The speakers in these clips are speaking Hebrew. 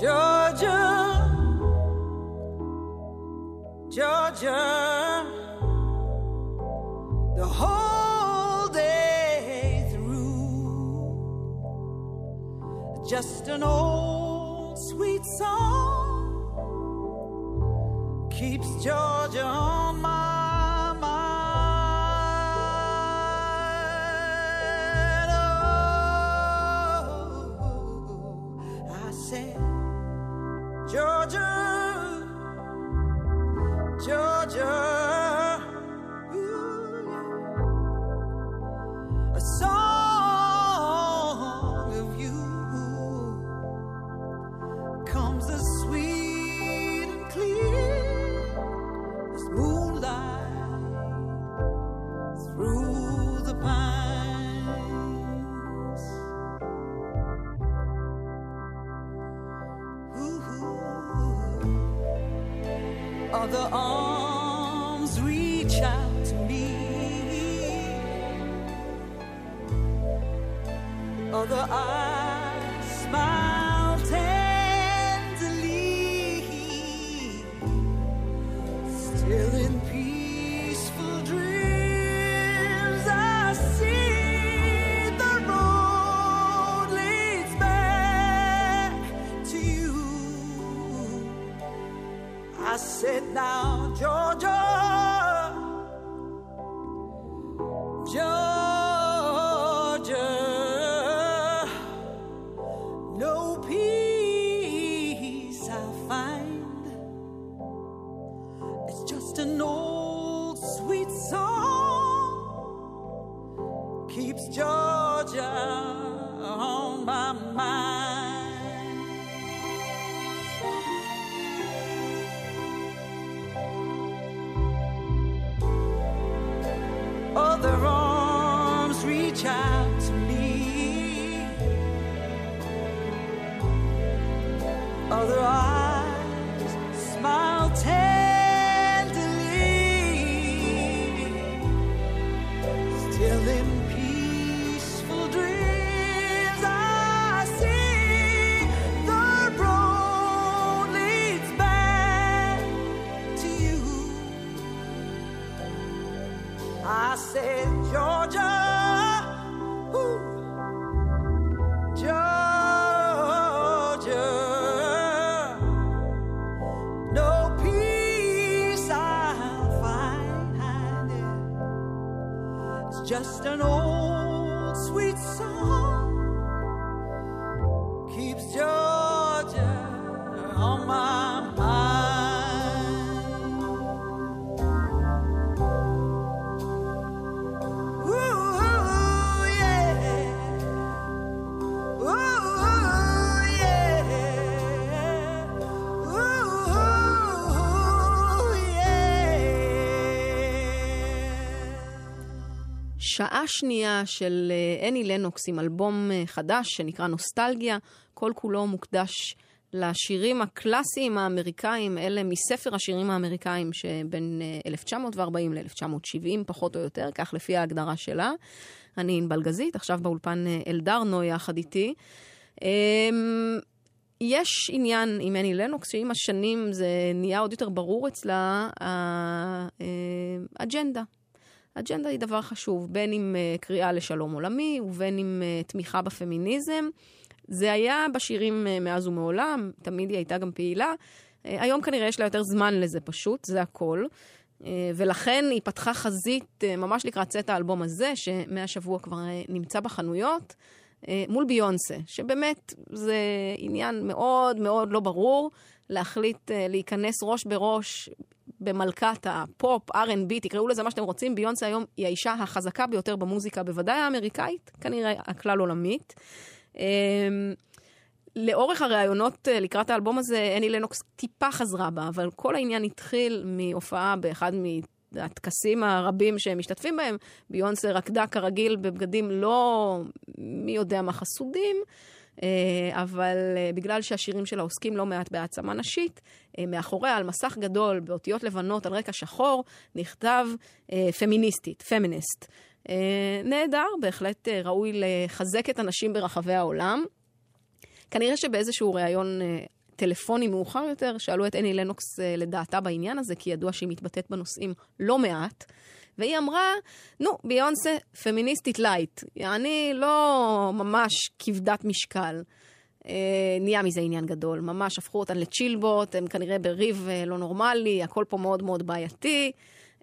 Georgia, Georgia, the whole day through. Just an old sweet song keeps Georgia on שעה שנייה של אה, אני לנוקס עם אלבום אה, חדש שנקרא נוסטלגיה, כל כולו מוקדש לשירים הקלאסיים האמריקאים, אלה מספר השירים האמריקאים שבין 1940 אה, ל-1970 פחות או יותר, כך לפי ההגדרה שלה. אני ענבל גזית, עכשיו באולפן אלדר נו יחד איתי. אמ, יש עניין עם אני לנוקס, שעם השנים זה נהיה עוד יותר ברור אצלה, האג'נדה. אג'נדה היא דבר חשוב, בין אם uh, קריאה לשלום עולמי ובין אם uh, תמיכה בפמיניזם. זה היה בשירים uh, מאז ומעולם, תמיד היא הייתה גם פעילה. היום כנראה יש לה יותר זמן לזה פשוט, זה הכל. ולכן היא פתחה חזית ממש לקראת צאת האלבום הזה, שמהשבוע כבר נמצא בחנויות, מול ביונסה, שבאמת זה עניין מאוד מאוד לא ברור להחליט להיכנס ראש בראש במלכת הפופ, R&B, תקראו לזה מה שאתם רוצים, ביונסה היום היא האישה החזקה ביותר במוזיקה, בוודאי האמריקאית, כנראה הכלל עולמית. אמ, לאורך הראיונות אה, לקראת האלבום הזה, אני לנוקס טיפה חזרה בה, אבל כל העניין התחיל מהופעה באחד מהטקסים הרבים שהם משתתפים בהם. ביונסה רקדה כרגיל בבגדים לא מי יודע מה חסודים. אה, אבל אה, בגלל שהשירים שלה עוסקים לא מעט בהעצמה נשית, אה, מאחוריה על מסך גדול באותיות לבנות על רקע שחור נכתב פמיניסטית, פמיניסט. נהדר, בהחלט ראוי לחזק את הנשים ברחבי העולם. כנראה שבאיזשהו ראיון טלפוני מאוחר יותר, שאלו את אני לנוקס לדעתה בעניין הזה, כי ידוע שהיא מתבטאת בנושאים לא מעט. והיא אמרה, נו, ביונסה פמיניסטית lite. יעני לא ממש כבדת משקל. אה, נהיה מזה עניין גדול. ממש הפכו אותן ליריבות, הם כנראה בריב אה, לא נורמלי, הכל פה מאוד מאוד בעייתי.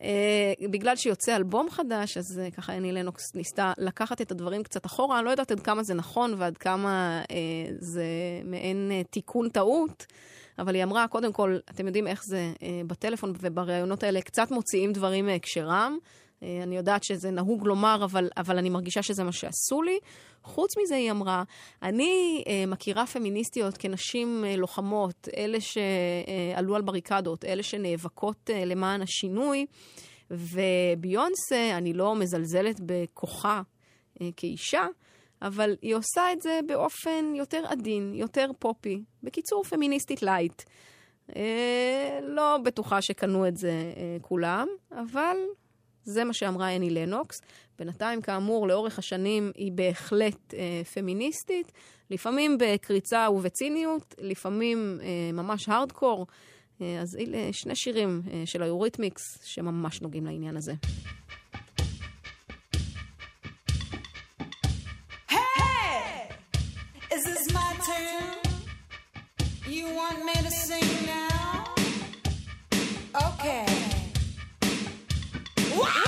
אה, בגלל שיוצא אלבום חדש, אז אה, ככה אני לנוקס ניסתה לקחת את הדברים קצת אחורה. אני לא יודעת עד כמה זה נכון ועד כמה אה, זה מעין אה, תיקון טעות. אבל היא אמרה, קודם כל, אתם יודעים איך זה אה, בטלפון ובראיונות האלה, קצת מוציאים דברים מהקשרם. אה, אני יודעת שזה נהוג לומר, אבל, אבל אני מרגישה שזה מה שעשו לי. חוץ מזה, היא אמרה, אני אה, מכירה פמיניסטיות כנשים אה, לוחמות, אלה שעלו על בריקדות, אלה שנאבקות אה, למען השינוי, וביונסה, אני לא מזלזלת בכוחה אה, כאישה, אבל היא עושה את זה באופן יותר עדין, יותר פופי. בקיצור, פמיניסטית lite. אה, לא בטוחה שקנו את זה אה, כולם, אבל זה מה שאמרה אני לנוקס. בינתיים, כאמור, לאורך השנים היא בהחלט אה, פמיניסטית, לפעמים בקריצה ובציניות, לפעמים אה, ממש הארדקור. אה, אז אלה שני שירים אה, של היוריתמיקס שממש נוגעים לעניין הזה. You want me to sing now? Okay. I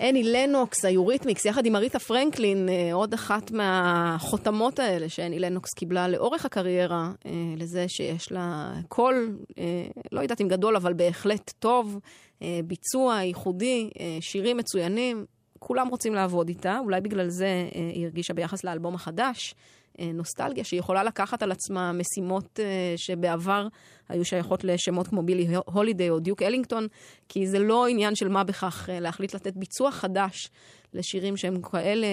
אני לנוקס, היוריתמיקס, יחד עם אריתה פרנקלין, אה, עוד אחת מהחותמות האלה שאני לנוקס קיבלה לאורך הקריירה, אה, לזה שיש לה קול, אה, לא יודעת אם גדול, אבל בהחלט טוב, ביצוע ייחודי, שירים מצוינים, כולם רוצים לעבוד איתה, אולי בגלל זה היא הרגישה ביחס לאלבום החדש. אה, נוסטלגיה, שהיא יכולה לקחת על עצמה משימות אה, שבעבר היו שייכות לשמות כמו בילי הולידיי או דיוק אלינגטון, כי זה לא עניין של מה בכך אה, להחליט לתת ביצוע חדש לשירים שהם כאלה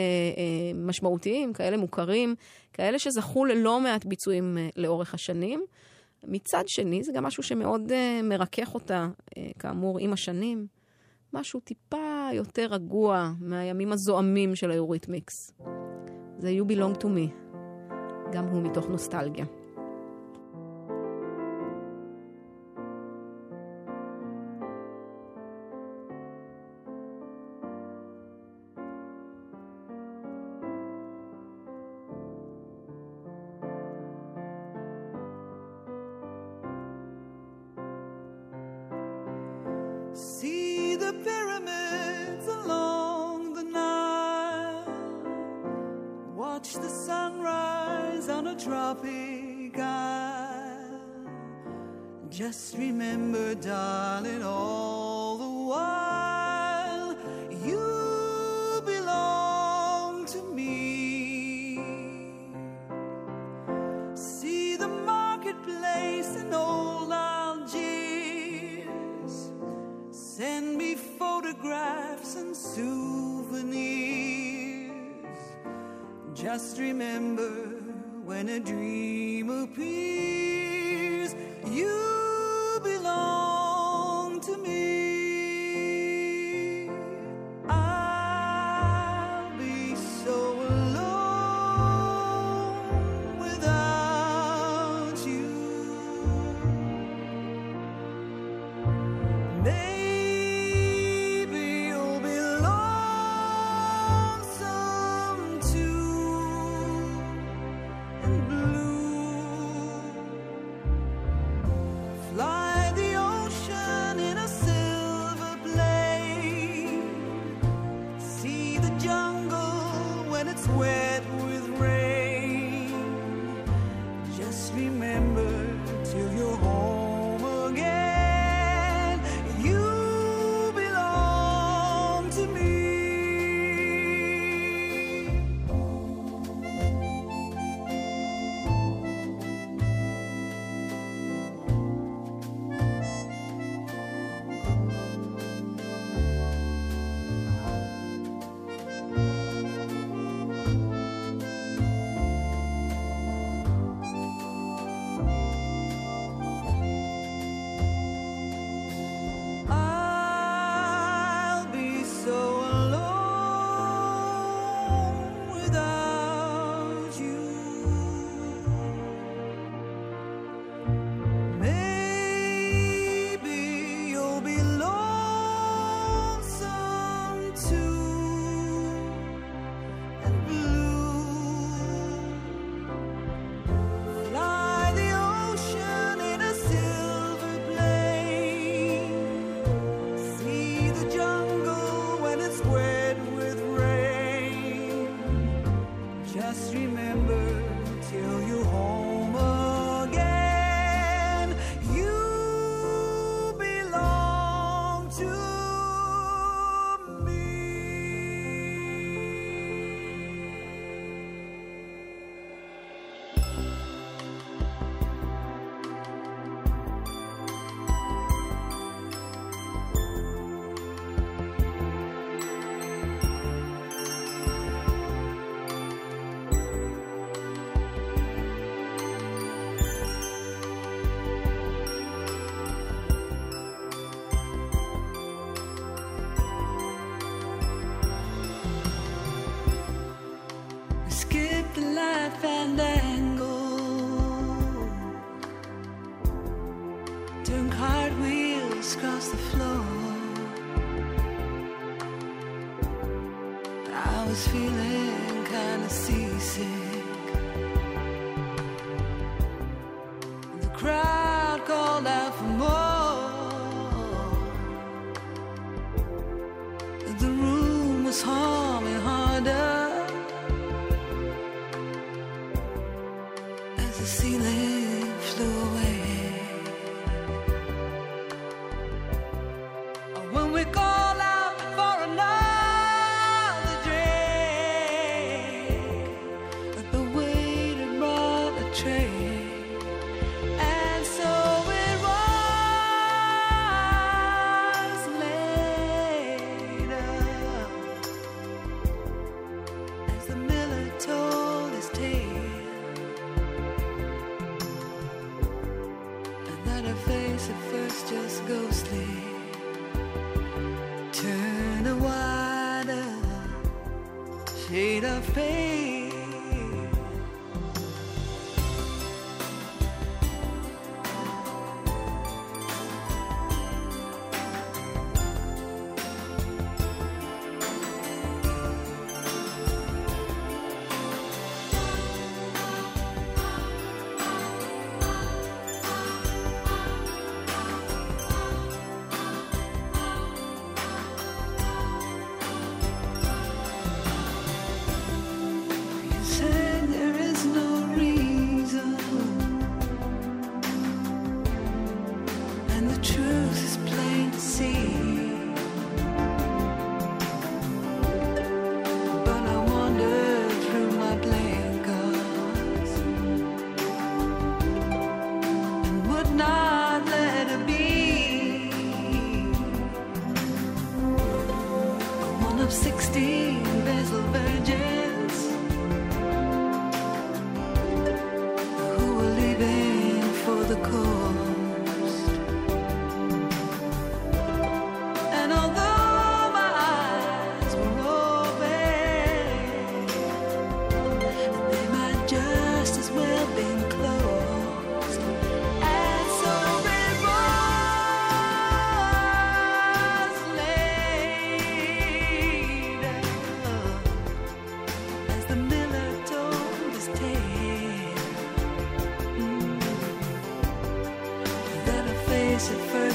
משמעותיים, כאלה מוכרים, כאלה שזכו ללא מעט ביצועים לאורך השנים. מצד שני, זה גם משהו שמאוד מרכך אותה, כאמור, עם השנים. משהו טיפה יותר רגוע מהימים הזועמים של היוריתמיקס. זה You Belong to Me. גם הוא מתוך נוסטלגיה.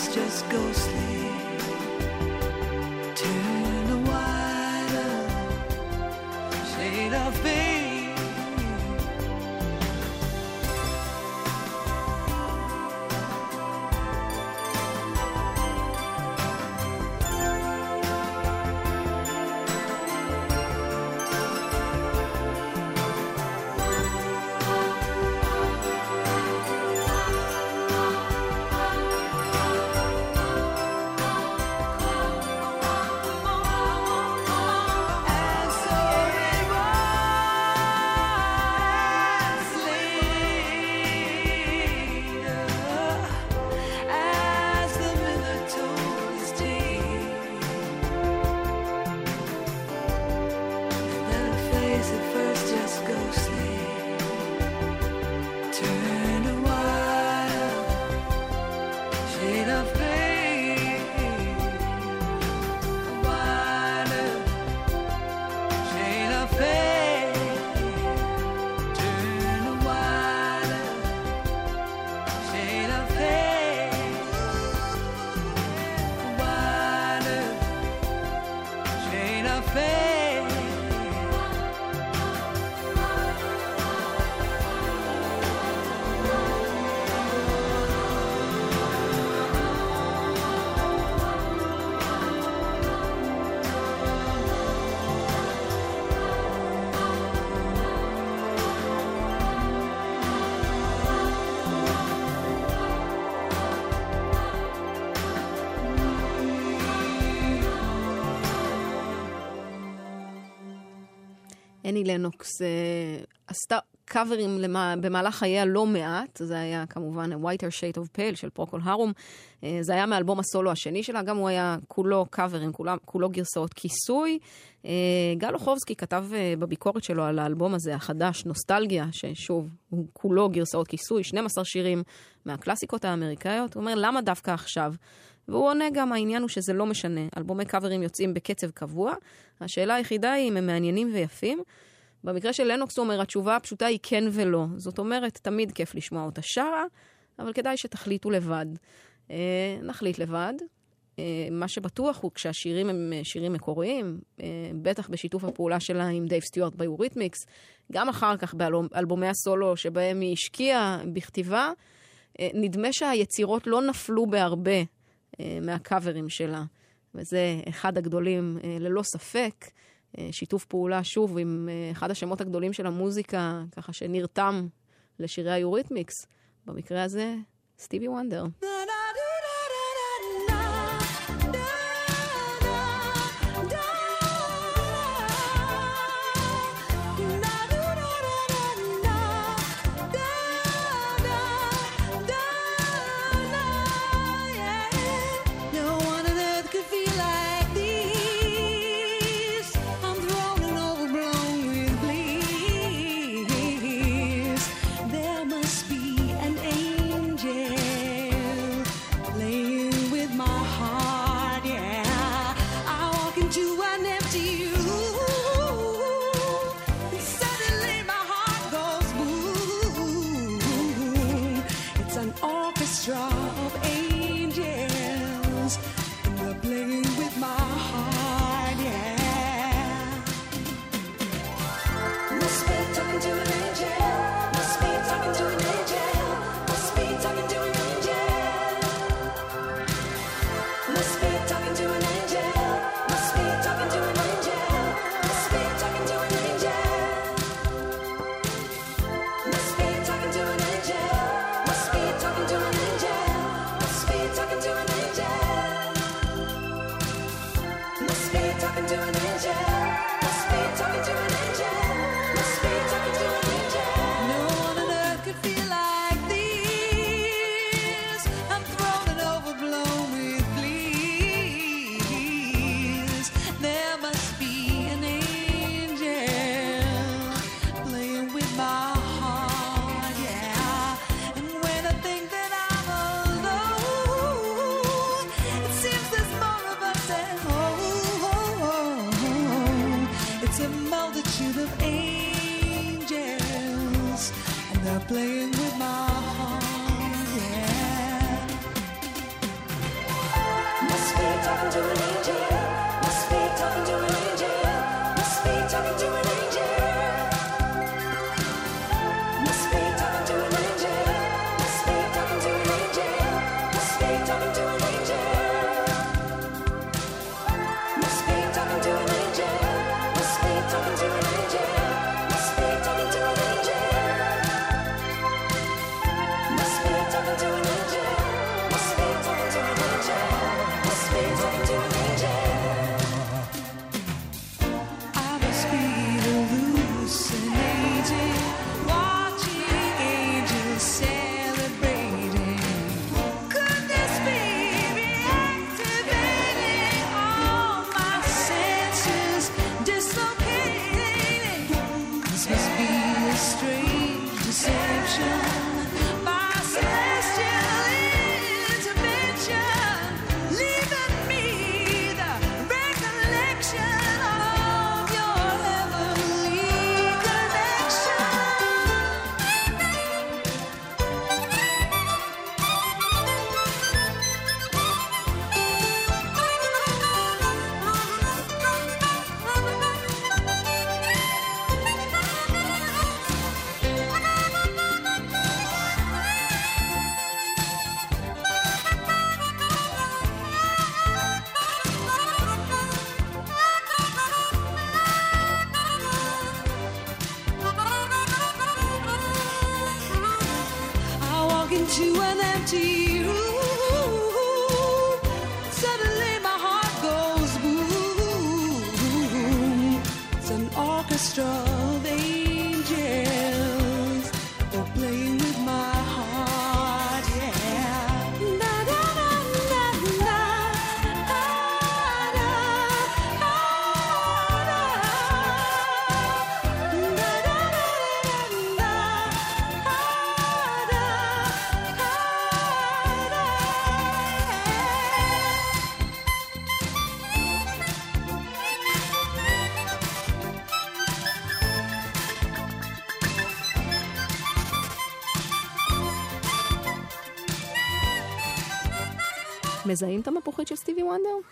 Just ghostly אני לנוקס אה, עשתה קאברים למה, במהלך חייה לא מעט, זה היה כמובן ה- Whiter Shade of Pale של פרוקול הרום, אה, זה היה מאלבום הסולו השני שלה, גם הוא היה כולו קאברים, כולו, כולו גרסאות כיסוי. אה, גל אוחובסקי כתב אה, בביקורת שלו על האלבום הזה החדש, נוסטלגיה, ששוב, הוא כולו גרסאות כיסוי, 12 שירים מהקלאסיקות האמריקאיות, הוא אומר, למה דווקא עכשיו? והוא עונה גם, העניין הוא שזה לא משנה. אלבומי קאברים יוצאים בקצב קבוע, השאלה היחידה היא אם הם מעניינים ויפים. במקרה של לנוקס הוא אומר, התשובה הפשוטה היא כן ולא. זאת אומרת, תמיד כיף לשמוע אותה שרה, אבל כדאי שתחליטו לבד. אה, נחליט לבד. אה, מה שבטוח הוא כשהשירים הם אה, שירים מקוריים, אה, בטח בשיתוף הפעולה שלה עם דייב סטיוארט ביוריתמיקס, גם אחר כך באלבומי הסולו שבהם היא השקיעה בכתיבה, אה, נדמה שהיצירות לא נפלו בהרבה מהקאברים שלה. וזה אחד הגדולים אה, ללא ספק. אה, שיתוף פעולה, שוב, עם אה, אחד השמות הגדולים של המוזיקה, ככה שנרתם לשירי היוריתמיקס. במקרה הזה, סטיבי וונדר. ale zanim to ma pochodzić od Stevie Wonder.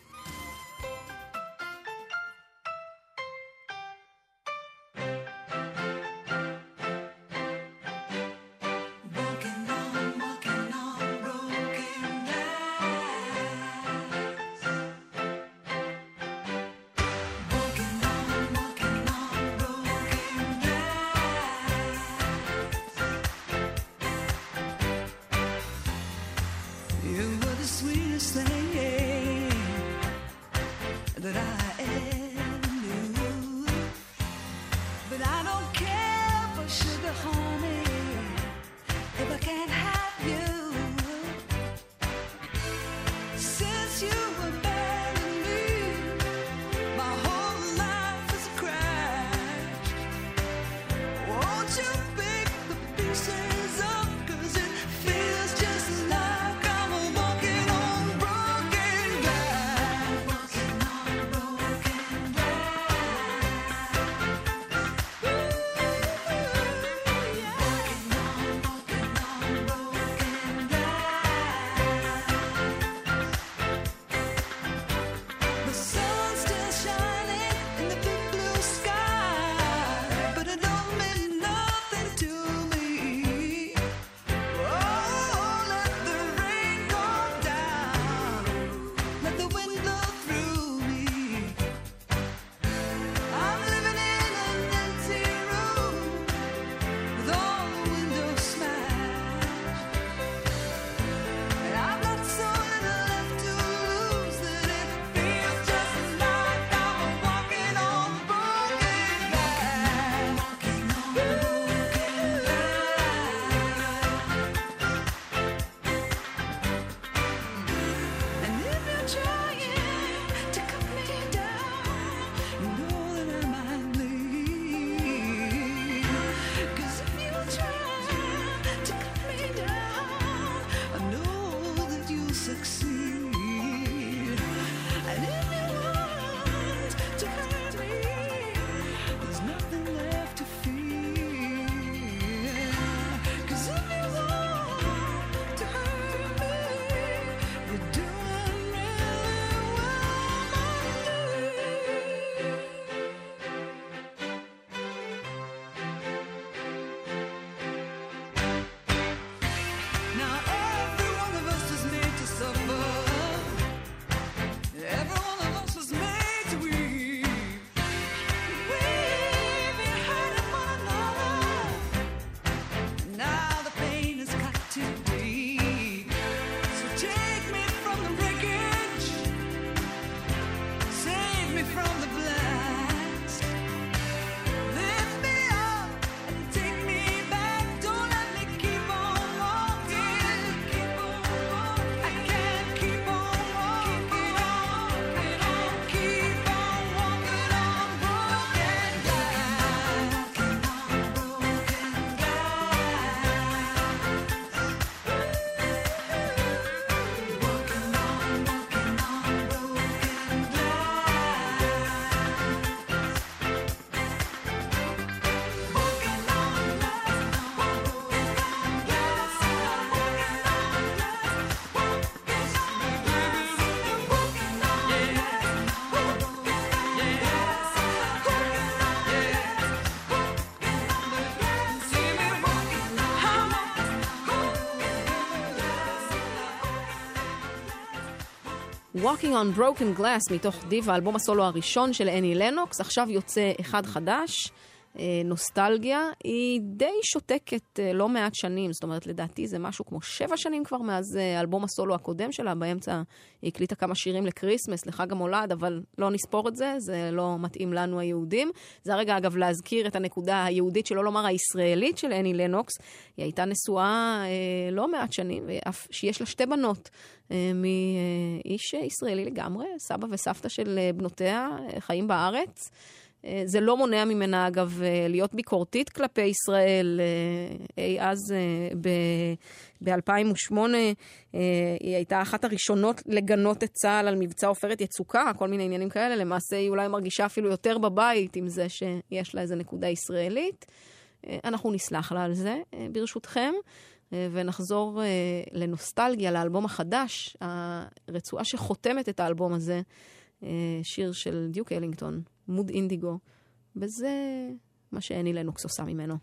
Walking on Broken Glass מתוך דיווה, האלבום הסולו הראשון של אני לנוקס, עכשיו יוצא אחד חדש, נוסטלגיה. היא די שותקת אה, לא מעט שנים, זאת אומרת, לדעתי זה משהו כמו שבע שנים כבר מאז אה, אלבום הסולו הקודם שלה, באמצע היא הקליטה כמה שירים לקריסמס, לחג המולד, אבל לא נספור את זה, זה לא מתאים לנו היהודים. זה הרגע, אגב, להזכיר את הנקודה היהודית, שלא לומר הישראלית של אני לנוקס. היא הייתה נשואה אה, לא מעט שנים, ואף יש לה שתי בנות. אה, מאיש ישראלי לגמרי, סבא וסבתא של אה, בנותיה אה, חיים בארץ. אה, זה לא מונע ממנה, אגב, אה, להיות ביקורתית כלפי ישראל. אה, אי אז, ב-2008, היא הייתה אחת הראשונות לגנות את צה"ל על מבצע עופרת יצוקה, כל מיני עניינים כאלה. למעשה היא אולי מרגישה אפילו יותר בבית עם זה שיש לה איזה נקודה ישראלית. אנחנו נסלח לה על זה, ברשותכם. ונחזור לנוסטלגיה, לאלבום החדש, הרצועה שחותמת את האלבום הזה, שיר של דיוק אלינגטון, מוד אינדיגו, וזה מה שאני לנוקס עושה ממנו.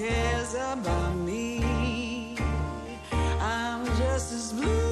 cares about me. I'm just as blue.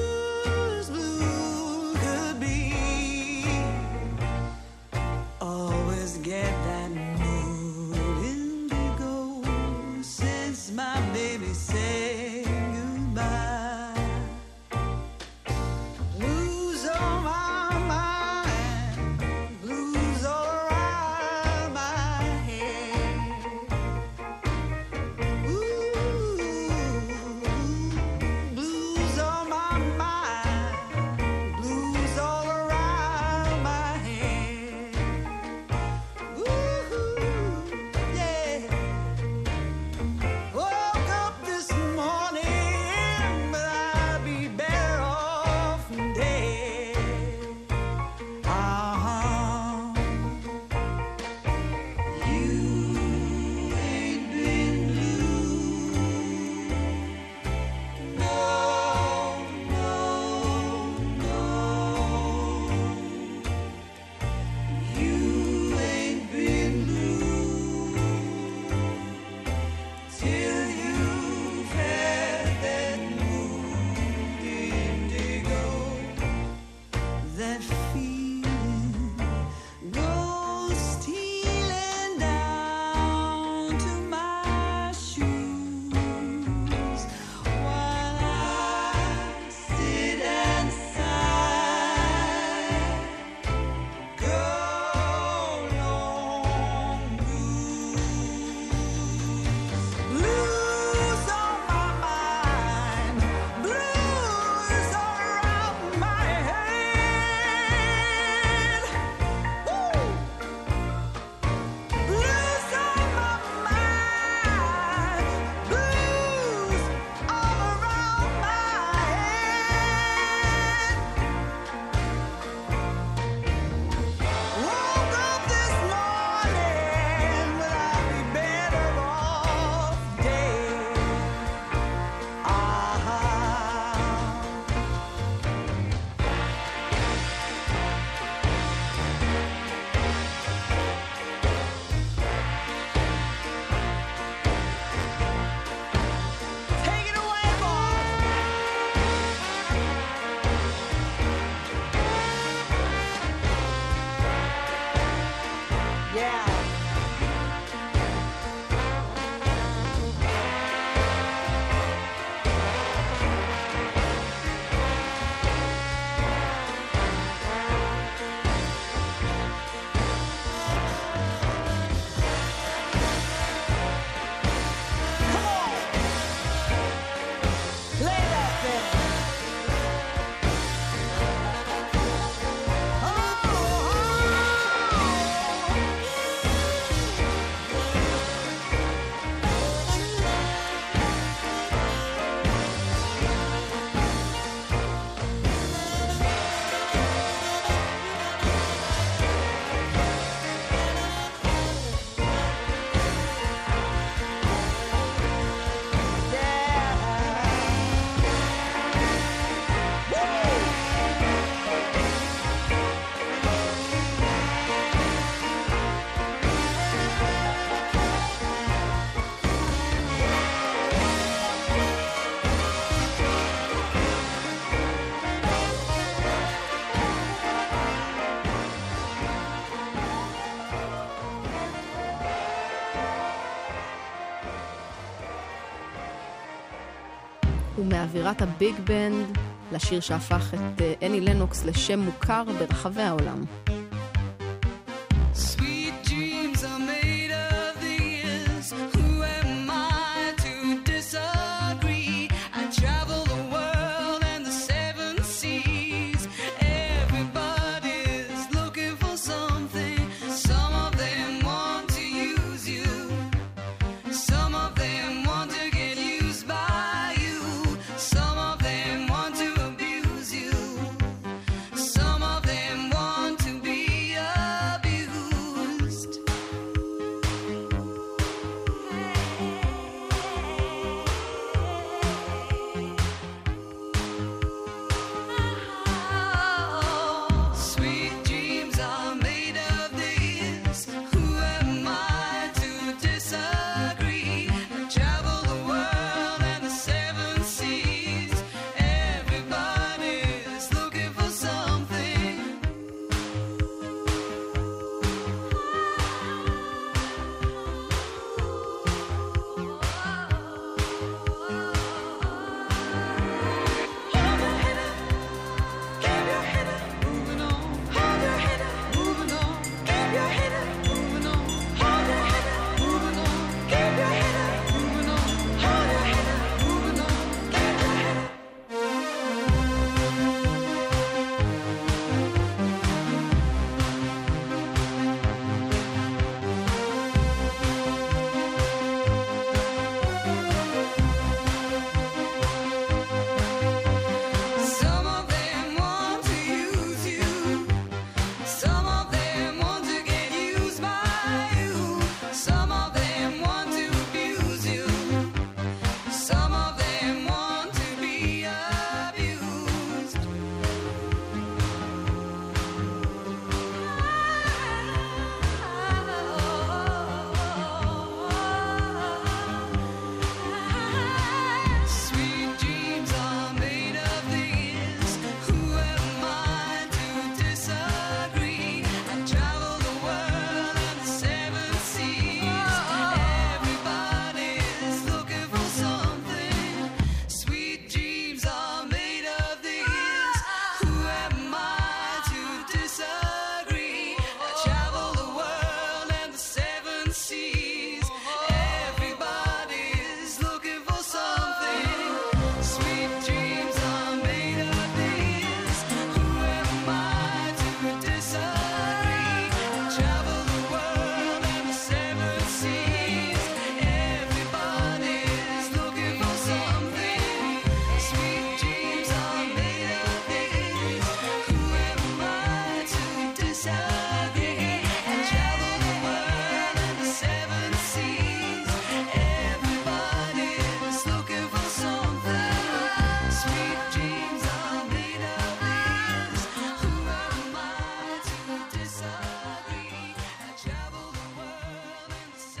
אווירת הביג בנד לשיר שהפך את אה, אני לנוקס לשם מוכר ברחבי העולם.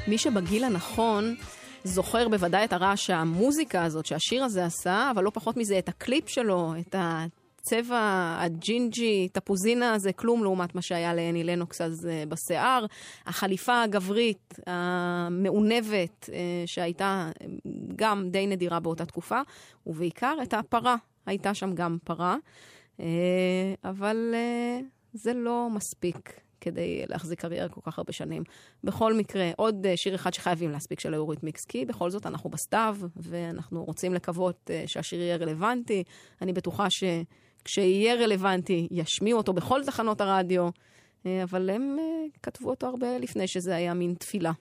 מי שבגיל הנכון זוכר בוודאי את הרעש שהמוזיקה הזאת, שהשיר הזה עשה, אבל לא פחות מזה את הקליפ שלו, את ה... צבע הג'ינג'י, תפוזינה זה כלום לעומת מה שהיה לאני לנוקס אז אה, בשיער. החליפה הגברית, המעונבת, אה, שהייתה אה, גם די נדירה באותה תקופה, ובעיקר את הפרה, הייתה שם גם פרה, אבל זה לא מספיק. כדי להחזיק קריירה כל כך הרבה שנים. בכל מקרה, עוד אה, שיר אחד שחייבים להספיק של אורית מיקס, כי בכל זאת אנחנו בסתיו, ואנחנו רוצים לקוות אה, שהשיר יהיה רלוונטי. אני בטוחה שכשיהיה רלוונטי, ישמיעו אותו בכל תחנות הרדיו, אה, אבל הם כתבו אותו הרבה לפני שזה היה מין תפילה.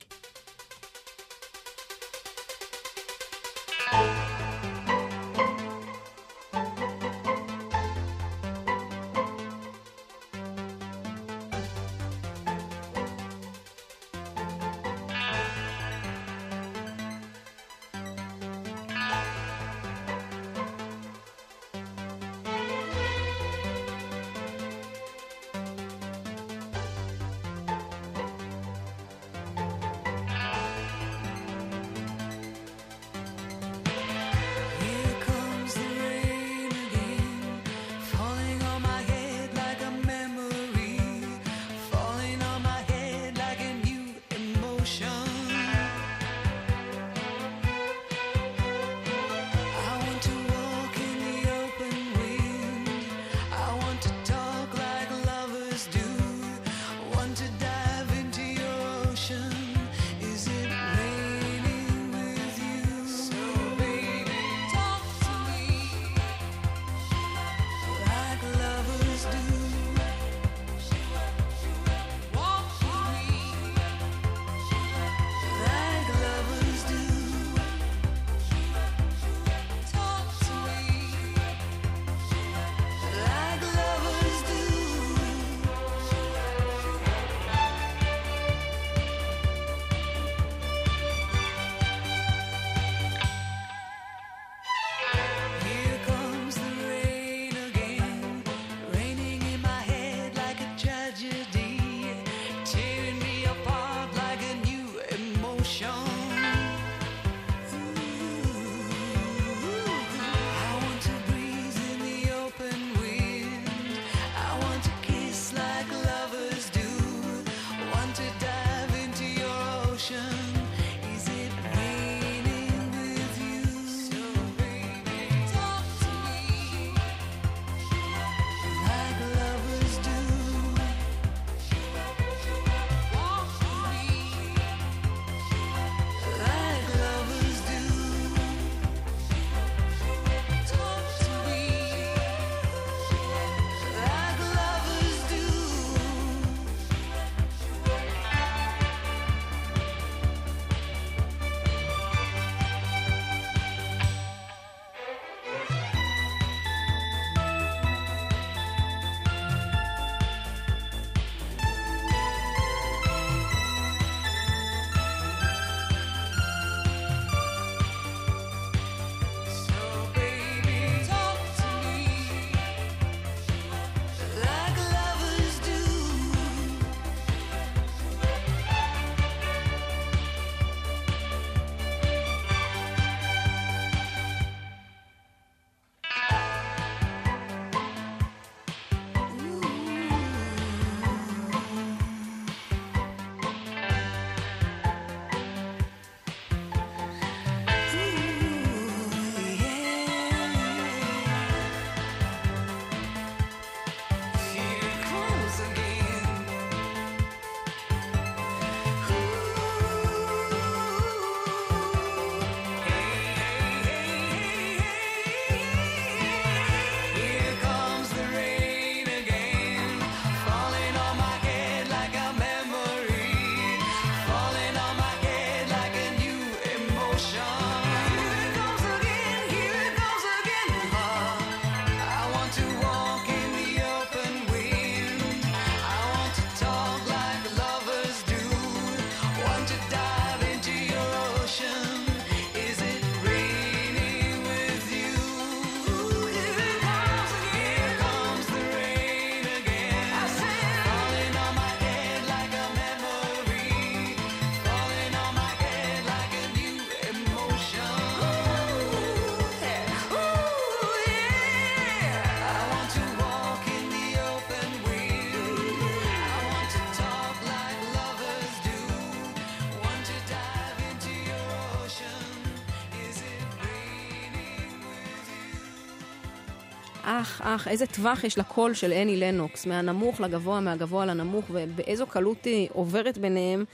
אח, אח, איזה טווח יש לקול של אני לנוקס, מהנמוך לגבוה, מהגבוה לנמוך, ובאיזו קלות היא עוברת ביניהם.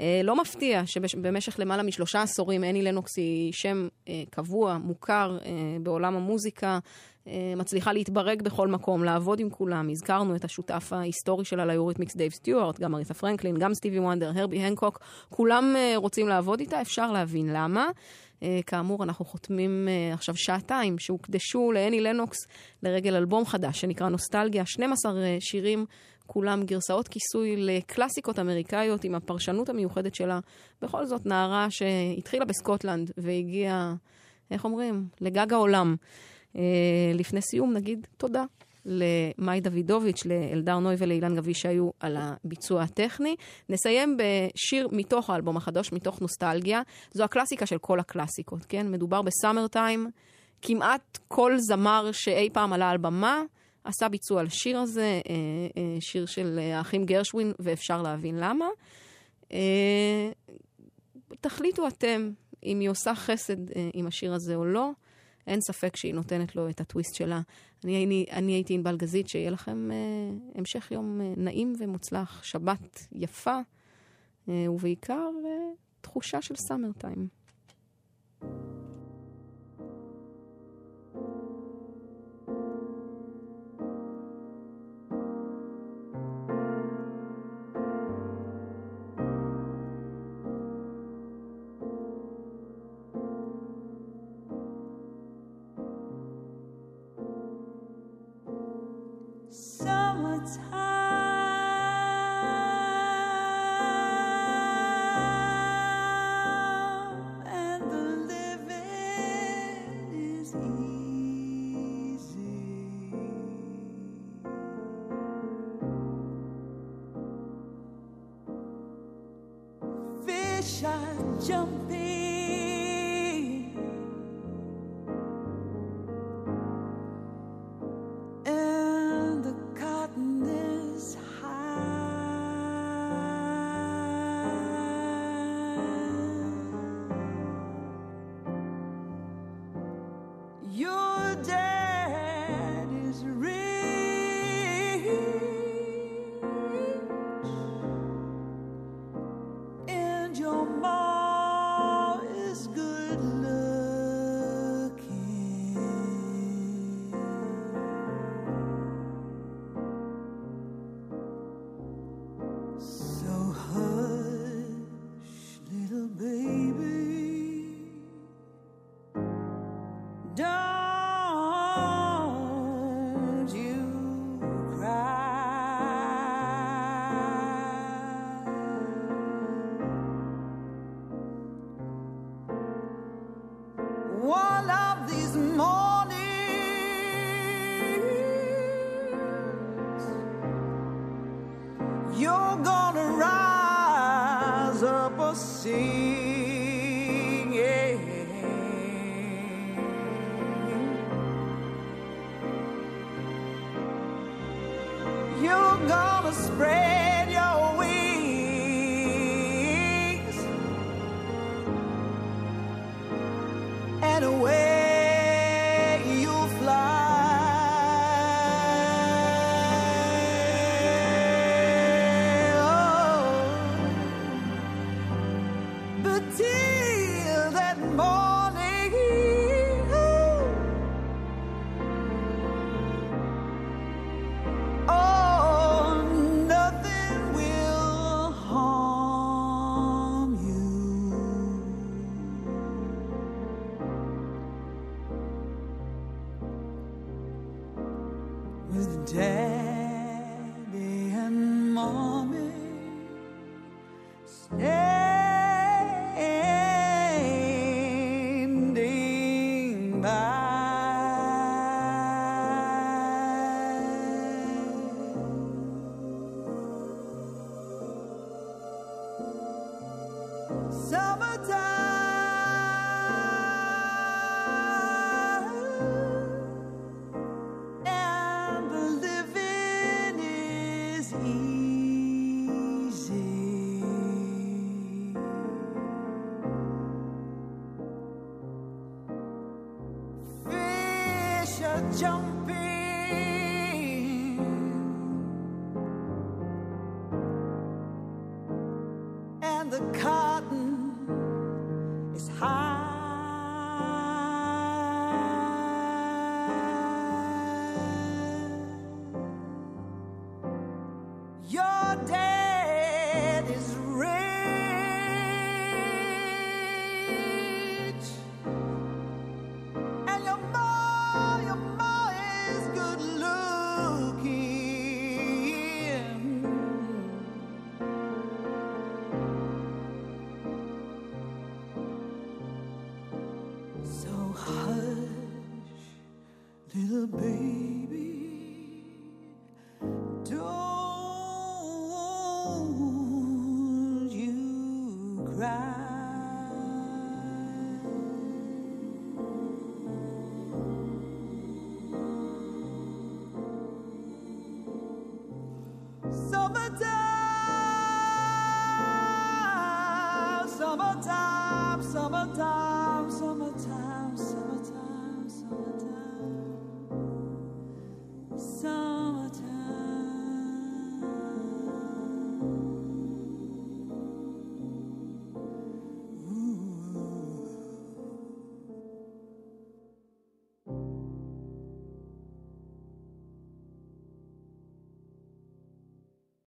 אה, לא מפתיע שבמשך למעלה משלושה עשורים אני לנוקס היא שם אה, קבוע, מוכר אה, בעולם המוזיקה, אה, מצליחה להתברג בכל מקום, לעבוד עם כולם. הזכרנו את השותף ההיסטורי שלה ליוריתמיקס דייב סטיוארט, גם אריתה פרנקלין, גם סטיבי וונדר, הרבי הנקוק, כולם אה, רוצים לעבוד איתה, אפשר להבין למה. אה, כאמור, אנחנו חותמים אה, עכשיו שעתיים שהוקדשו לאני לנוקס לרגל אלבום חדש שנקרא נוסטלגיה, 12 אה, שירים, כולם גרסאות כיסוי לקלאסיקות אמריקאיות עם הפרשנות המיוחדת שלה. בכל זאת, נערה שהתחילה בסקוטלנד והגיעה, איך אומרים, לגג העולם. לפני סיום נגיד תודה למאי דוידוביץ', לאלדר נוי ולאילן גבי שהיו על הביצוע הטכני. נסיים בשיר מתוך האלבום החדש, מתוך נוסטלגיה. זו הקלאסיקה של כל הקלאסיקות, כן? מדובר בסאמר טיים. כמעט כל זמר שאי פעם עלה על במה עשה ביצוע לשיר הזה, אה, אה, שיר של האחים גרשווין, ואפשר להבין למה. אה, תחליטו אתם אם היא עושה חסד עם השיר הזה או לא. אין ספק שהיא נותנת לו את הטוויסט שלה. אני, אני, אני הייתי ענבל גזית, שיהיה לכם אה, המשך יום אה, נעים ומוצלח, שבת יפה, אה, ובעיקר אה, תחושה של סאמר טיים.